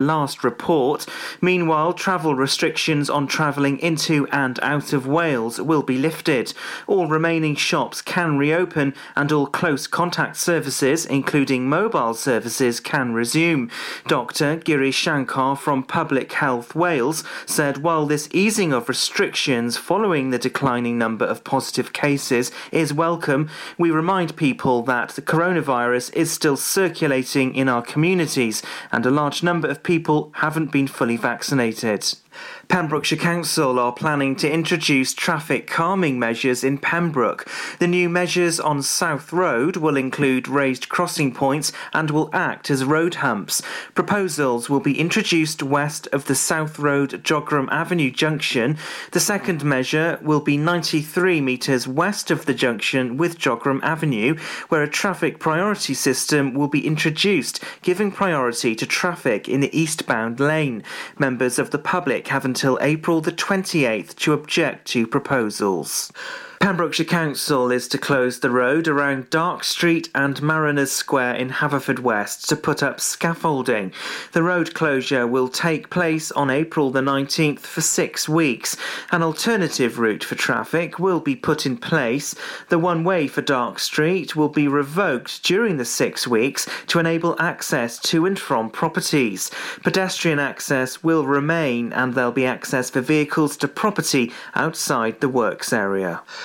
last report. Meanwhile, travel restrictions on travelling into and out of Wales will be lifted. All remaining shops can reopen and all close contact services, including mobile services, can resume. Dr. Giri Shankar from Public Health Wales said while this easing of restrictions following the declining number of positive cases is welcome, we remind people that the coronavirus is still circulating in our communities and a large number of people haven't been fully vaccinated. Pembrokeshire Council are planning to introduce traffic calming measures in Pembroke. The new measures on South Road will include raised crossing points and will act as road humps. Proposals will be introduced west of the South Road Jogram Avenue junction. The second measure will be 93 metres west of the junction with Jogram Avenue, where a traffic priority system will be introduced, giving priority to traffic in the eastbound lane. Members of the public have until April the 28th to object to proposals. Pembrokeshire Council is to close the road around Dark Street and Mariners Square in Haverfordwest to put up scaffolding. The road closure will take place on April the 19th for six weeks. An alternative route for traffic will be put in place. The one way for Dark Street will be revoked during the six weeks to enable access to and from properties. Pedestrian access will remain and there'll be access for vehicles to property outside the works area.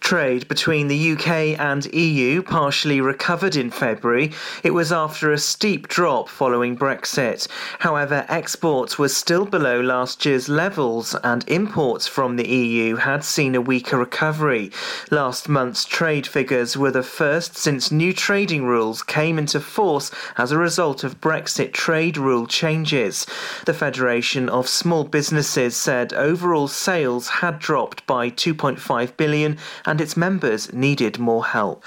Trade between the UK and EU partially recovered in February. It was after a steep drop following Brexit. However, exports were still below last year's levels and imports from the EU had seen a weaker recovery. Last month's trade figures were the first since new trading rules came into force as a result of Brexit trade rule changes. The Federation of Small Businesses said overall sales had dropped by 2.5 billion and its members needed more help.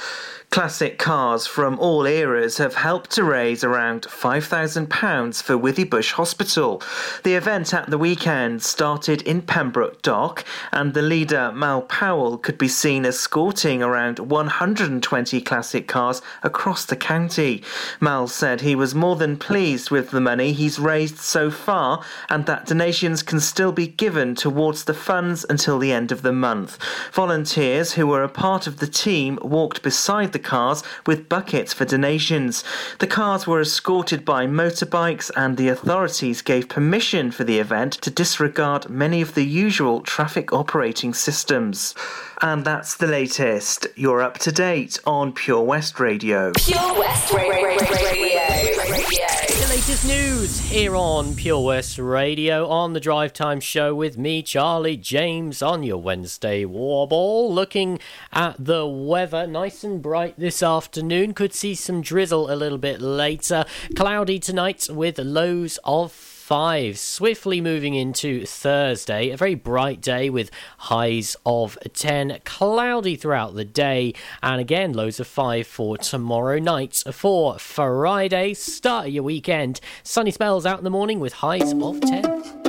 Classic cars from all eras have helped to raise around £5,000 for Withybush Hospital. The event at the weekend started in Pembroke Dock, and the leader, Mal Powell, could be seen escorting around 120 classic cars across the county. Mal said he was more than pleased with the money he's raised so far and that donations can still be given towards the funds until the end of the month. Volunteers who were a part of the team walked beside the cars with buckets for donations. The cars were escorted by motorbikes, and the authorities gave permission for the event to disregard many of the usual traffic operating systems. And that's the latest. You're up to date on Pure West Radio. Pure West Radio. The latest news here on Pure West Radio on the Drive Time Show with me, Charlie James, on your Wednesday wobble. Looking at the weather, nice and bright this afternoon. Could see some drizzle a little bit later. Cloudy tonight with lows of five. Swiftly moving into Thursday, a very bright day with highs of 10, cloudy throughout the day, and again lows of five for tomorrow night. For Friday, start your weekend, sunny spells out in the morning with highs of 10.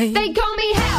They call me.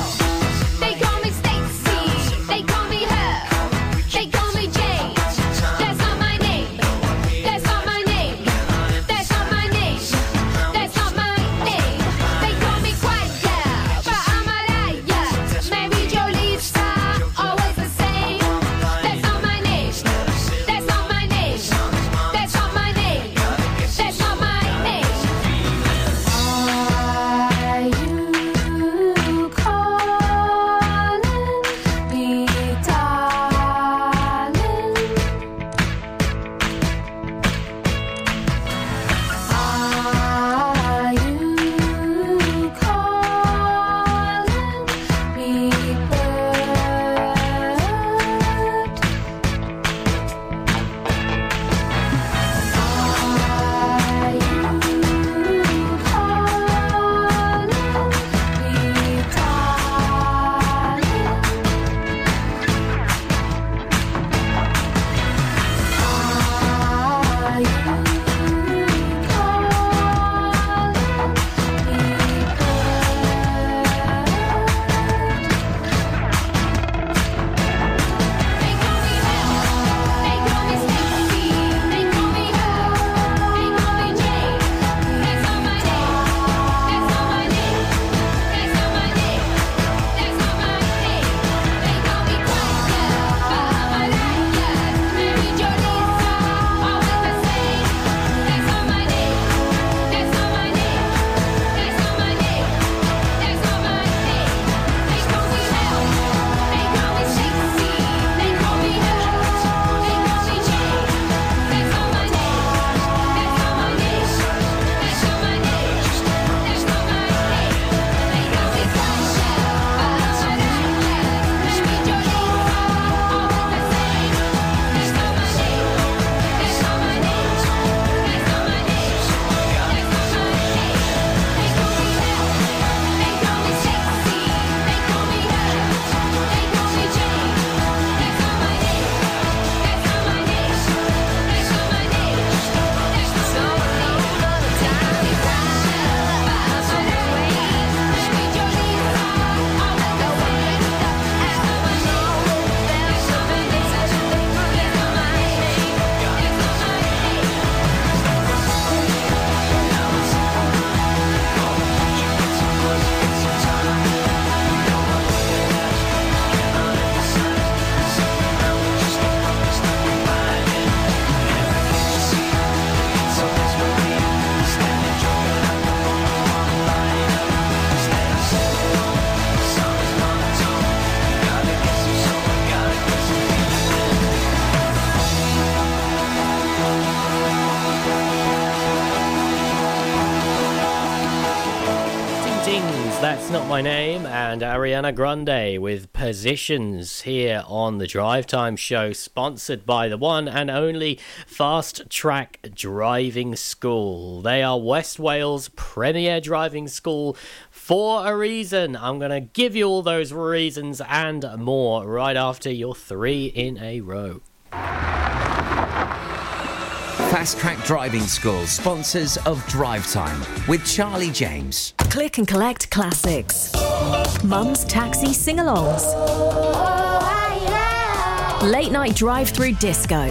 My Name, and Ariana Grande with Positions here on the Drive Time Show, sponsored by the one and only Fast Track Driving School. They are West Wales' premier driving school for a reason. I'm going to give you all those reasons and more right after your three in a row. Fast Track Driving School, sponsors of Drive Time with Charlie James. Click and collect classics. Mum's taxi sing alongs. Late night drive through disco.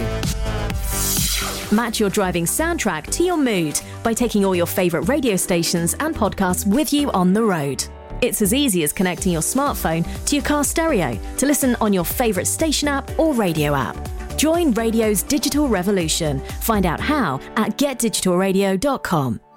Match your driving soundtrack to your mood by taking all your favourite radio stations and podcasts with you on the road. It's as easy as connecting your smartphone to your car stereo to listen on your favourite station app or radio app. Join radio's digital revolution. Find out how at getdigitalradio.com.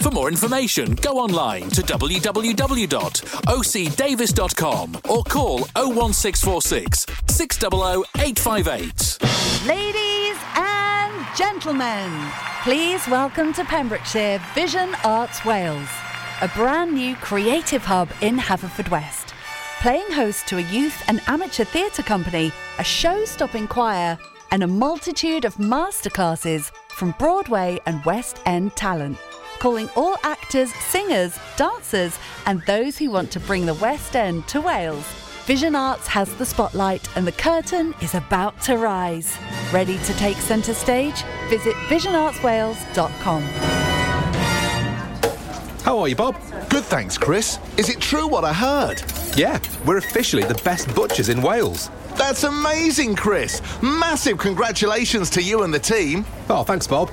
For more information, go online to www.ocdavis.com or call 01646 600 858. Ladies and gentlemen, please welcome to Pembrokeshire Vision Arts Wales, a brand new creative hub in Haverfordwest. Playing host to a youth and amateur theatre company, a show stopping choir, and a multitude of masterclasses from Broadway and West End talent calling all actors, singers, dancers, and those who want to bring the West End to Wales. Vision Arts has the spotlight and the curtain is about to rise. Ready to take centre stage? Visit visionartswales.com. How are you, Bob? Good, thanks, Chris. Is it true what I heard? Yeah, we're officially the best butchers in Wales. That's amazing, Chris. Massive congratulations to you and the team. Oh, thanks, Bob.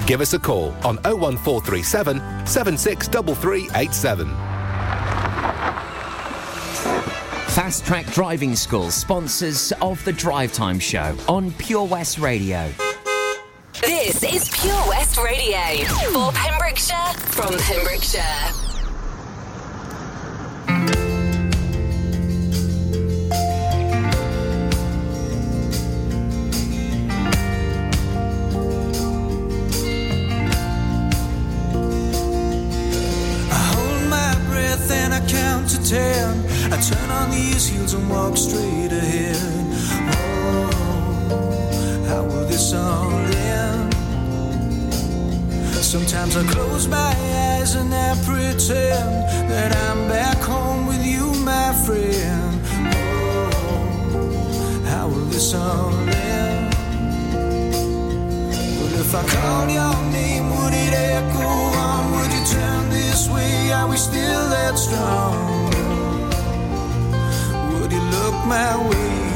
Give us a call on 01437 763387. Fast Track Driving School, sponsors of the Drive Time Show on Pure West Radio. This is Pure West Radio for Pembrokeshire from Pembrokeshire. These heels and walk straight ahead. Oh, how will this all end? Sometimes I close my eyes and I pretend that I'm back home with you, my friend. Oh, how will this all end? But if I call your name, would it echo on? Would you turn this way? Are we still that strong? My way.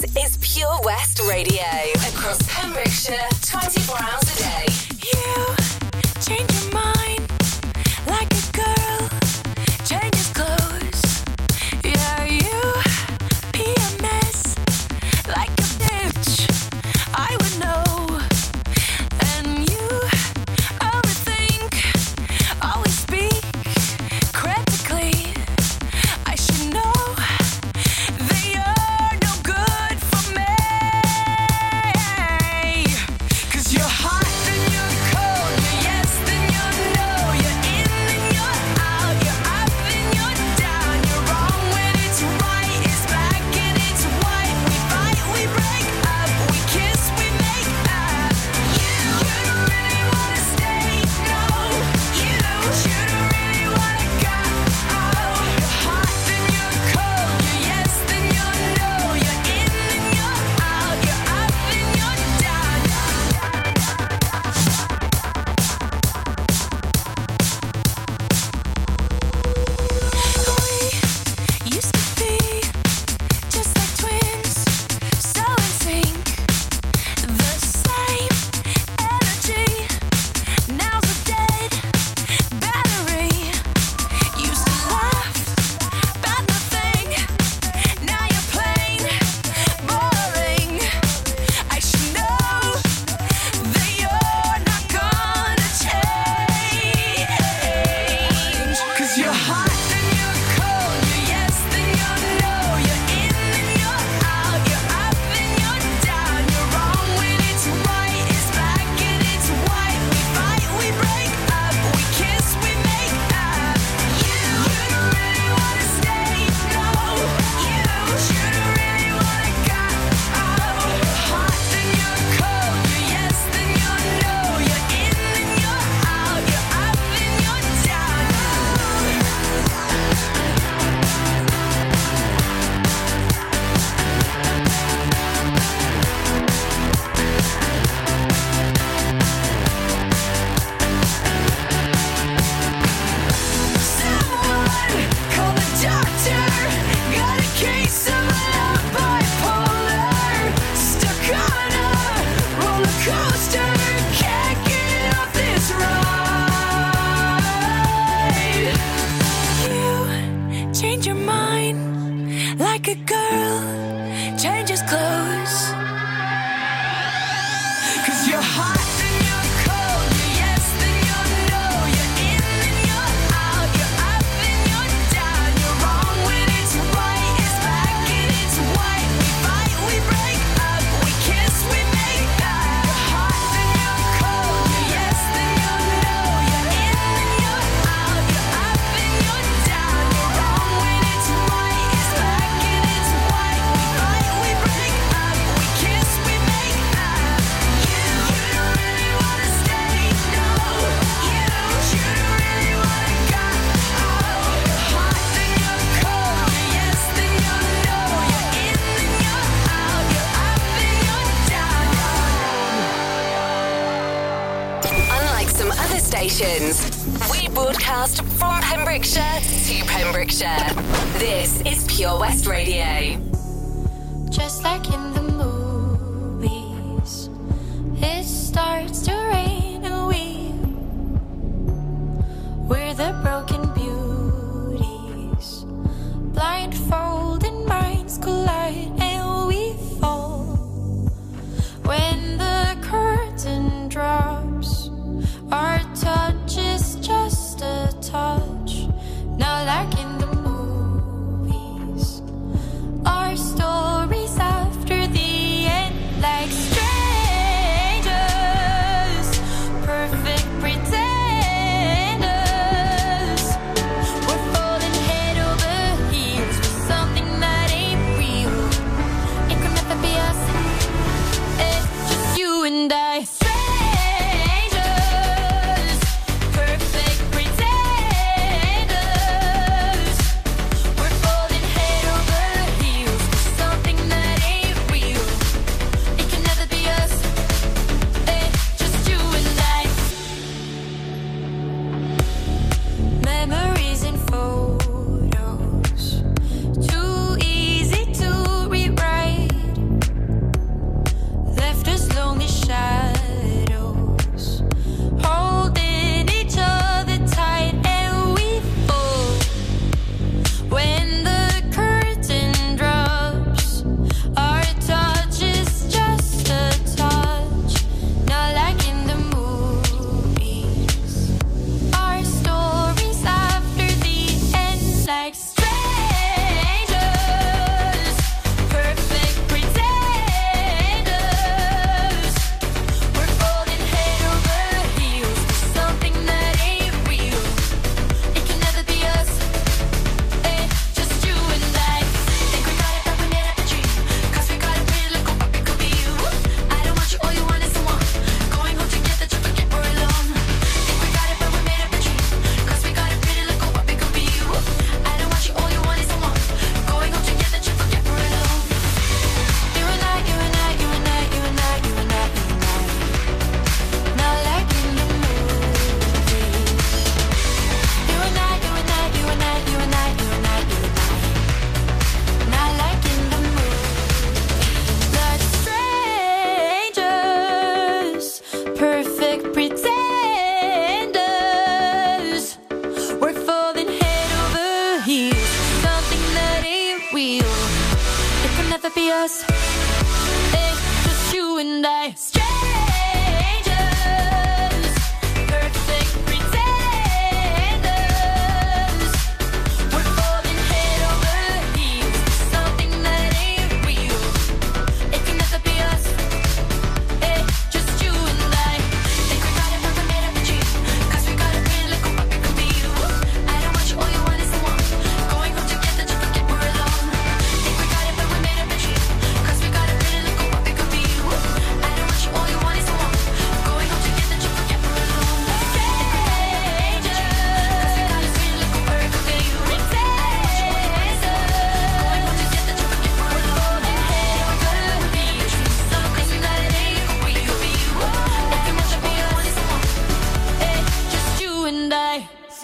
This is Pure West Radio across Pembrokeshire 24 hours a day. stations. We broadcast from Pembrokeshire to Pembrokeshire. This is Pure West Radio. Just like in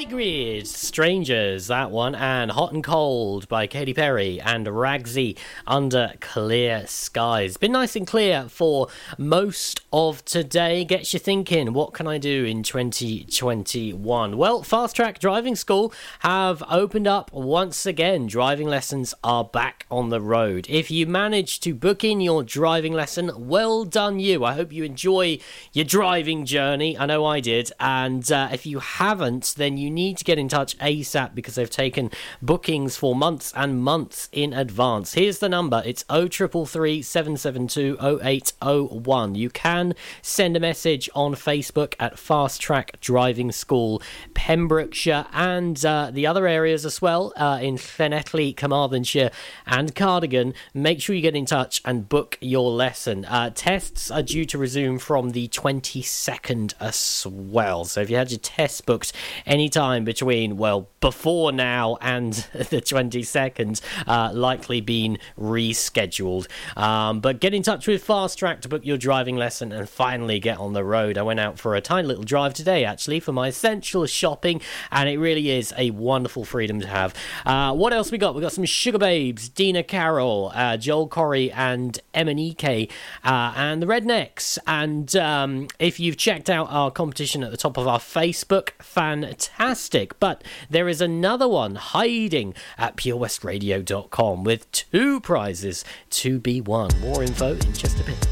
Hagrid. Strangers, that one, and Hot and Cold by Katy Perry and Ragsy under clear skies. Been nice and clear for most of today. Gets you thinking, what can I do in 2021? Well, Fast Track Driving School have opened up once again. Driving lessons are back on the road. If you managed to book in your driving lesson, well done you. I hope you enjoy your driving journey. I know I did. And uh, if you haven't, then you need to get in touch ASAP because they've taken bookings for months and months in advance. Here's the number it's 0333 772 0801. You can send a message on Facebook at Fast Track Driving School, Pembrokeshire, and uh, the other areas as well uh, in Llanelli, Carmarthenshire, and Cardigan. Make sure you get in touch and book your lesson. Uh, tests are due to resume from the 22nd as well. So if you had your test booked anytime between, well, before now and the 22nd, uh, likely been rescheduled. Um, but get in touch with Fast Track to book your driving lesson and finally get on the road. I went out for a tiny little drive today, actually, for my essential shopping, and it really is a wonderful freedom to have. Uh, what else we got? We got some Sugababes, Dina Carroll, uh, Joel Corry, and MNEK, uh, and the Rednecks. And um, if you've checked out our competition at the top of our Facebook, fantastic. But there is another one hiding at purewestradio.com with two prizes to be won. More info in just a bit.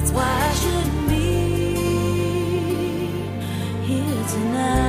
That's why I shouldn't be here tonight.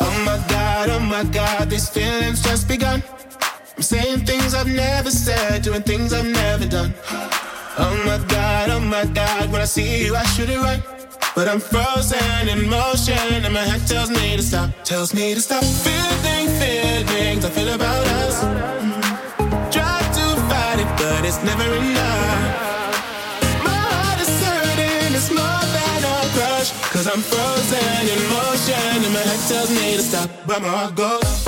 Oh my God, oh my God, these feelings just begun. I'm saying things I've never said, doing things I've never done. Oh my God, oh my God, when I see you, I shoot it right. But I'm frozen in motion and my head tells me to stop. Tells me to stop feeling feelings I feel about us. Mm-hmm. Try to fight it, but it's never enough. Cause I'm frozen in motion and my head tells me to stop, but my heart goes.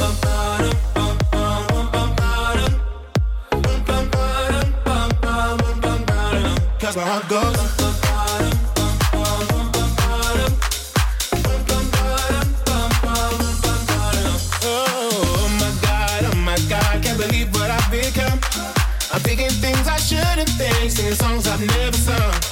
Cause my heart goes. Become. I'm thinking things I shouldn't think, singing songs I've never sung.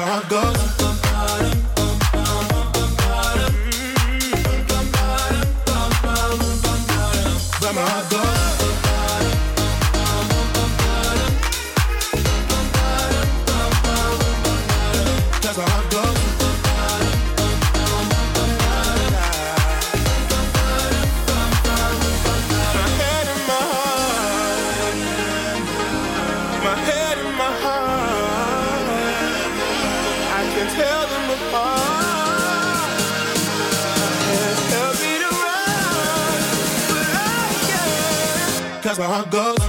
where I go. how I go.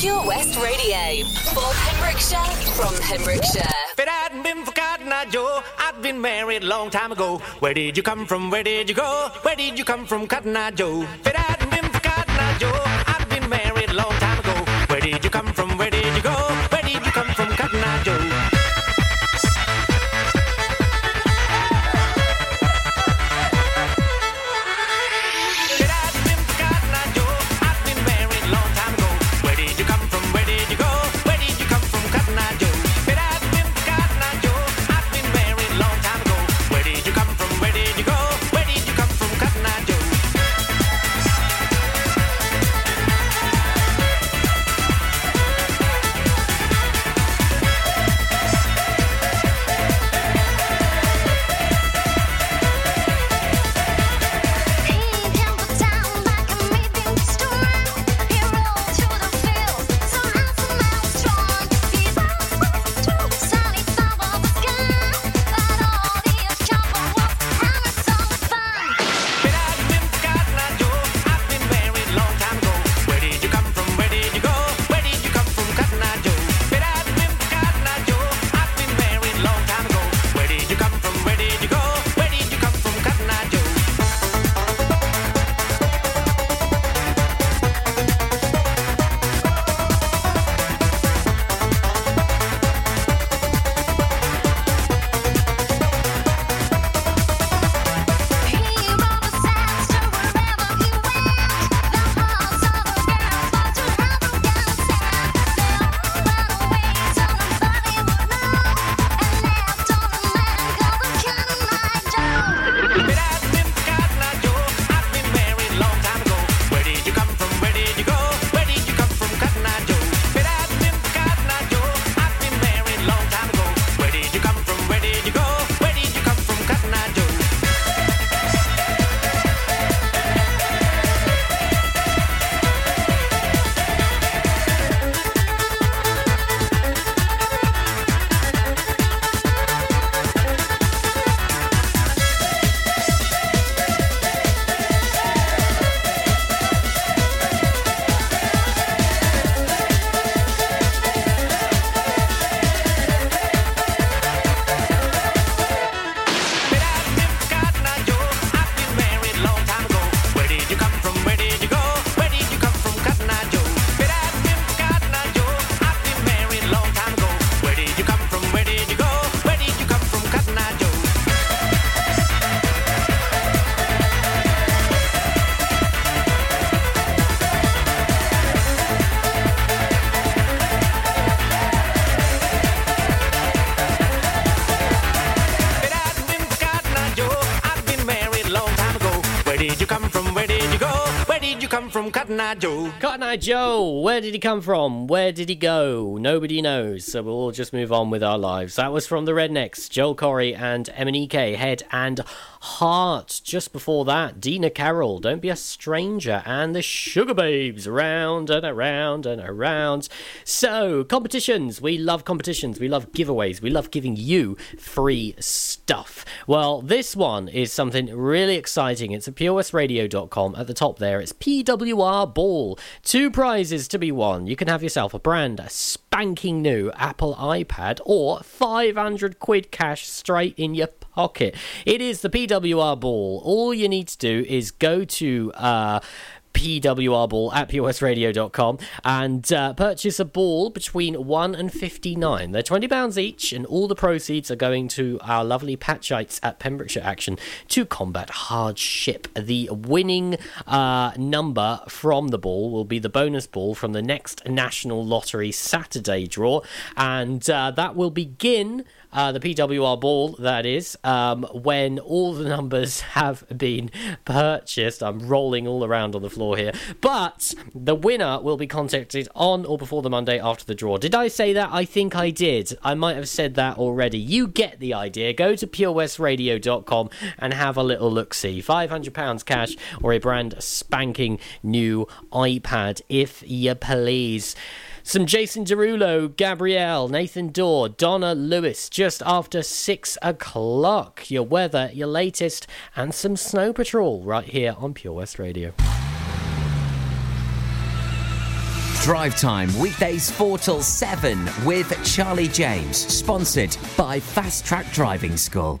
Pure West Radio. For Pembrokeshire, from Pembrokeshire. If it hadn't been for Cotton Eye Joe, I'd been married a long time ago. Where did you come from? Where did you go? Where did you come from, Cotton Eye Joe? If it had Eye Joe. Cotton Eye Joe. Where did he come from? Where did he go? Nobody knows. So we'll all just move on with our lives. That was from the Rednex, Joel Corry and MNEK Head and Heart. Just before that, Dina Carroll, Don't Be a Stranger, and the Sugababes, round and around and around. So, competitions. We love competitions. We love giveaways. We love giving you free stuff. Well, this one is something really exciting. It's at purewestradio.com. At the top there, it's PWR Ball. Two prizes to be won. You can have yourself a brand a spanking new Apple iPad or 500 quid cash straight in your pocket. It is the PWR Ball. All you need to do is go to uh, at purewestradio.com and uh, purchase a ball between 1 and 59. They're £20 each, and all the proceeds are going to our lovely Patchites at Pembrokeshire Action to combat hardship. The winning uh, number from the ball will be the bonus ball from the next National Lottery Saturday draw, and uh, that will begin uh, the PWR ball, that is, um, when all the numbers have been purchased. I'm rolling all around on the floor here. But the winner will be contacted on or before the Monday after the draw. Did I say that? I think I did. I might have said that already. You get the idea. Go to purewestradio.com and have a little look see. £500 cash or a brand spanking new iPad, if you please. Some Jason Derulo, Gabrielle, Nathan Dawe, Donna Lewis, just after six o'clock. Your weather, your latest, and some Snow Patrol right here on Pure West Radio. Drive Time, weekdays 4 till 7 with Charlie James, sponsored by Fast Track Driving School.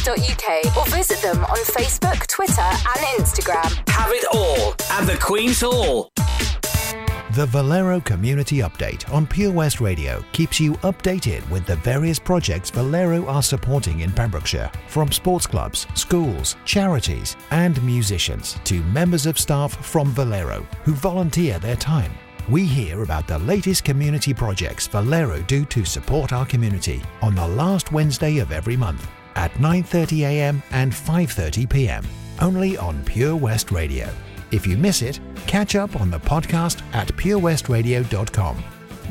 thequeenshall.org.uk or visit them on Facebook, Twitter, and Instagram. Have it all at the Queen's Hall. The Valero Community Update on Pure West Radio keeps you updated with the various projects Valero are supporting in Pembrokeshire, from sports clubs, schools, charities, and musicians to members of staff from Valero who volunteer their time. We hear about the latest community projects Valero do to support our community on the last Wednesday of every month at 9:30 a.m. and 5:30 p.m. only on Pure West Radio. If you miss it, catch up on the podcast at purewestradio.com.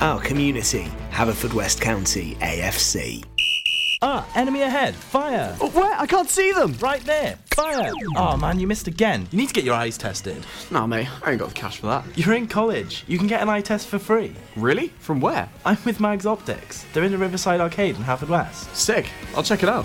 our community. Haverfordwest County AFC. Ah, enemy ahead! Fire! Oh, where? I can't see them! Right there! Fire! Oh man, you missed again. You need to get your eyes tested. Nah, mate, I ain't got the cash for that. You're in college. You can get an eye test for free. Really? From where? I'm with Mags Optics. They're in the Riverside Arcade in Haverfordwest. Sick. I'll check it out.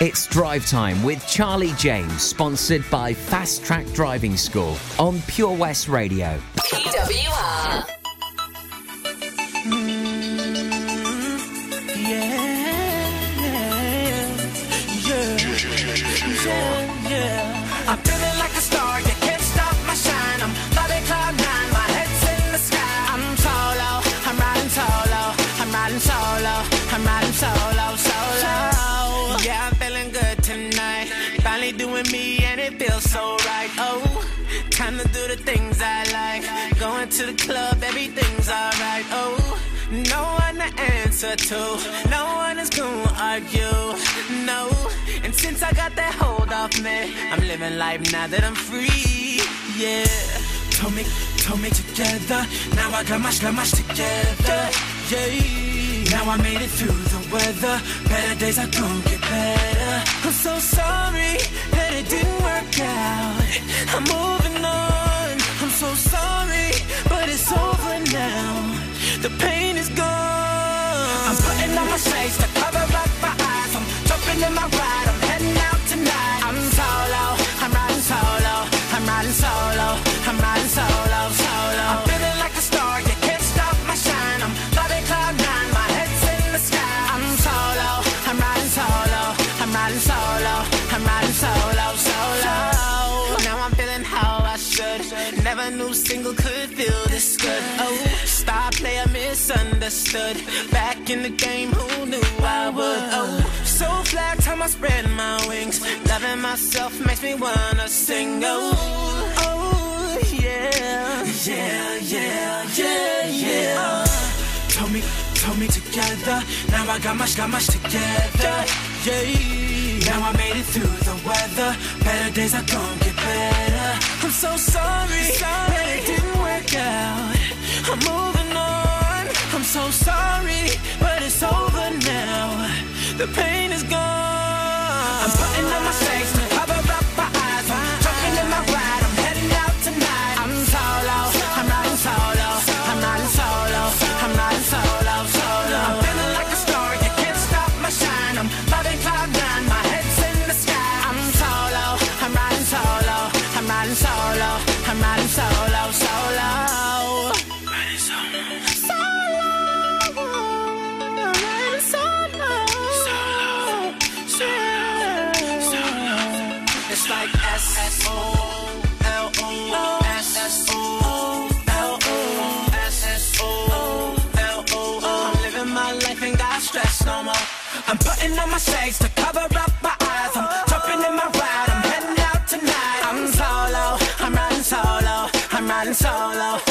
It's Drive Time with Charlie James, sponsored by Fast Track Driving School on Pure West Radio. PWR. I'm feeling like a to the club, everything's alright. Oh, no one to answer to, no one is gonna argue. No, and since I got that hold off me, I'm living life now that I'm free. Yeah, told me, told me together. Now I got much, got much together. Yeah. Now I made it through the weather. Better days are gonna get better. I'm so sorry that it didn't work out. I'm moving on. I'm so sorry, The pain is gone. I'm putting on my shades to cover up my eyes. I'm jumping in my ride. I'm heading out tonight. I'm solo. I'm riding solo. I'm riding solo. I'm riding solo, misunderstood. Back in the game, who knew I would? Oh, so fly, time I spread my wings. Loving myself makes me wanna sing. Oh, oh, yeah, yeah, yeah, yeah, yeah. Told me, told me together. Now I got much, got much together. Yeah. Now I made it through the weather. Better days are gonna get better. I'm so sorry, that it didn't work out. I'm moving so sorry, but it's over now. The pain is gone. I'm putting on my I'm living my life and got stress no more. I'm putting on my shades to cover up my eyes. I'm jumping in my ride. I'm heading out tonight. I'm solo. I'm riding solo. I'm riding solo.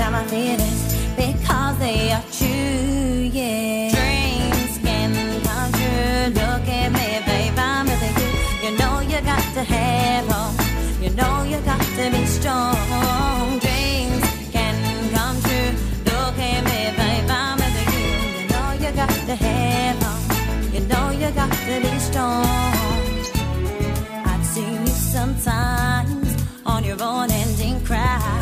Deny my feelings because they are true, yeah. Dreams can come true. Look at me, babe, I'm with you. Know you got to. You know you got to be strong. Dreams can come true. Look at me, babe, I'm you. Know you got to have hope. You know you got to be strong. I've seen you sometimes on your own ending cries.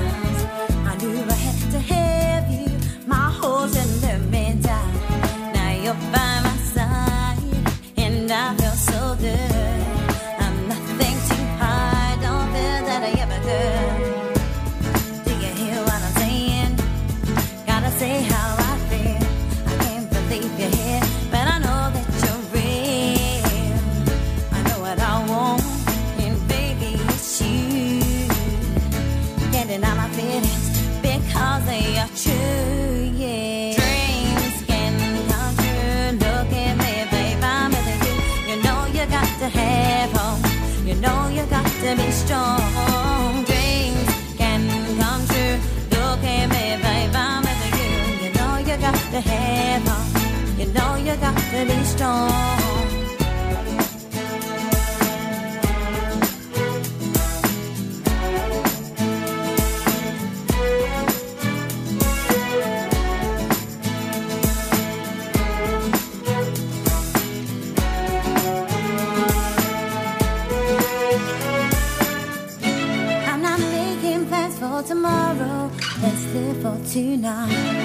I'm not making plans for tomorrow. Let's live for tonight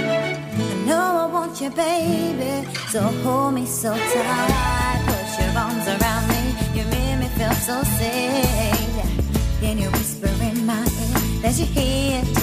your baby. So hold me so tight, put your arms around me. You made me feel so safe. And you whisper in my ear that you're here.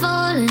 falling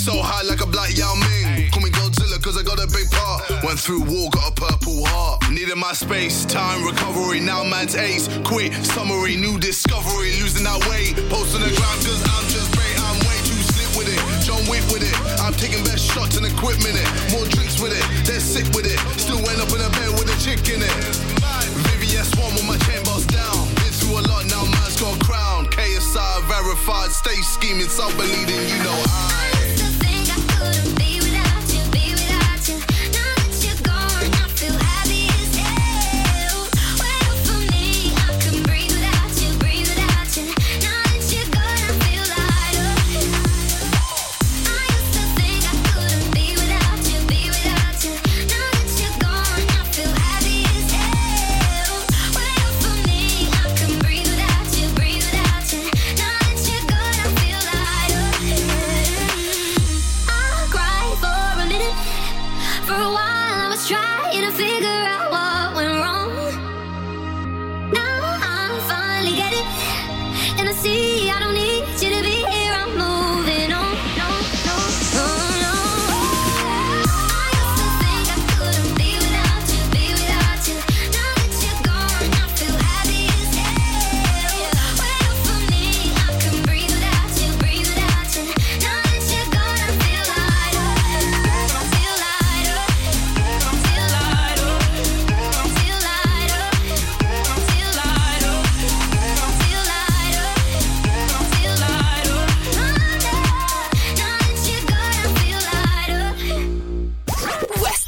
so high like a black Yao Ming. Call me Godzilla cause I got a big part. Went through war, got a purple heart. Needed my space, time, recovery. Now man's ace. Quit, summary, new discovery. Losing that weight. Post on the ground cause I'm just great. I'm way too slick with it. John Wick with it. I'm taking best shots and equipment. It. More drinks with it. They're sick with it. Still end up in a bed with a chick in it. VVS one with my chain boss down. Been through a lot now, man's got crown. KSI verified, stay scheming, so believing you know I.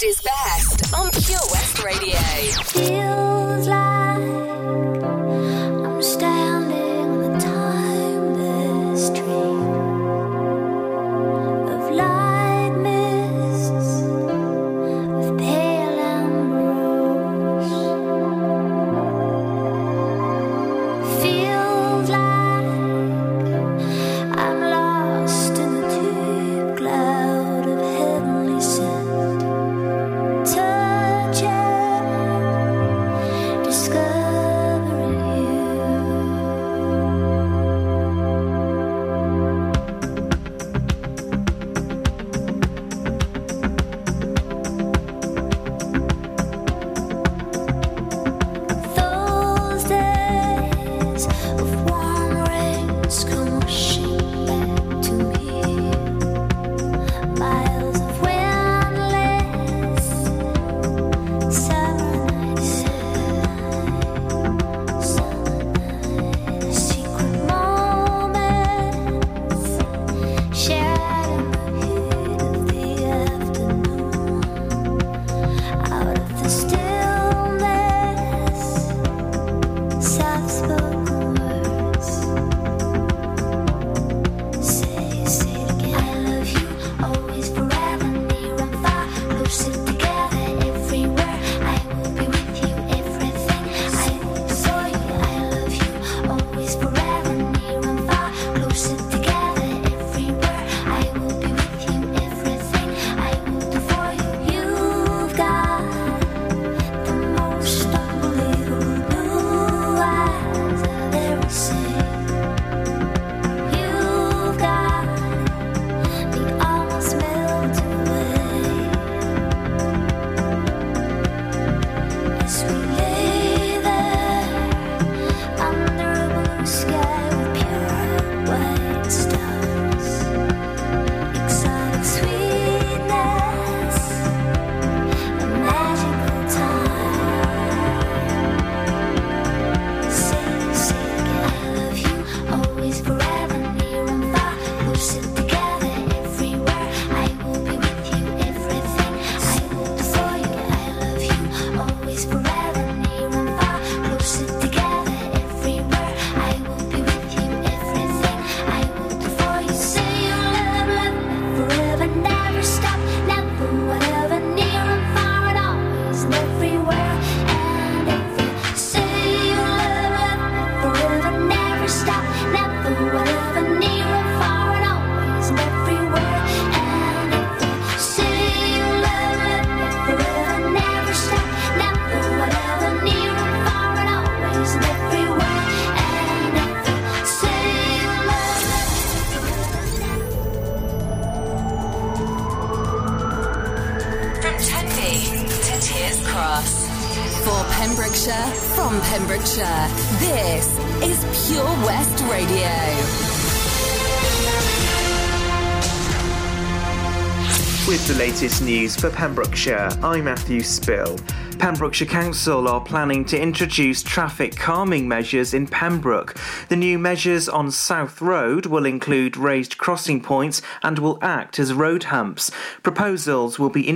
is best on Pure West Radio. Feels like latest news for Pembrokeshire, I'm Matthew Spill. Pembrokeshire Council are planning to introduce traffic calming measures in Pembroke. The new measures on South Road will include raised crossing points and will act as road humps. Proposals will be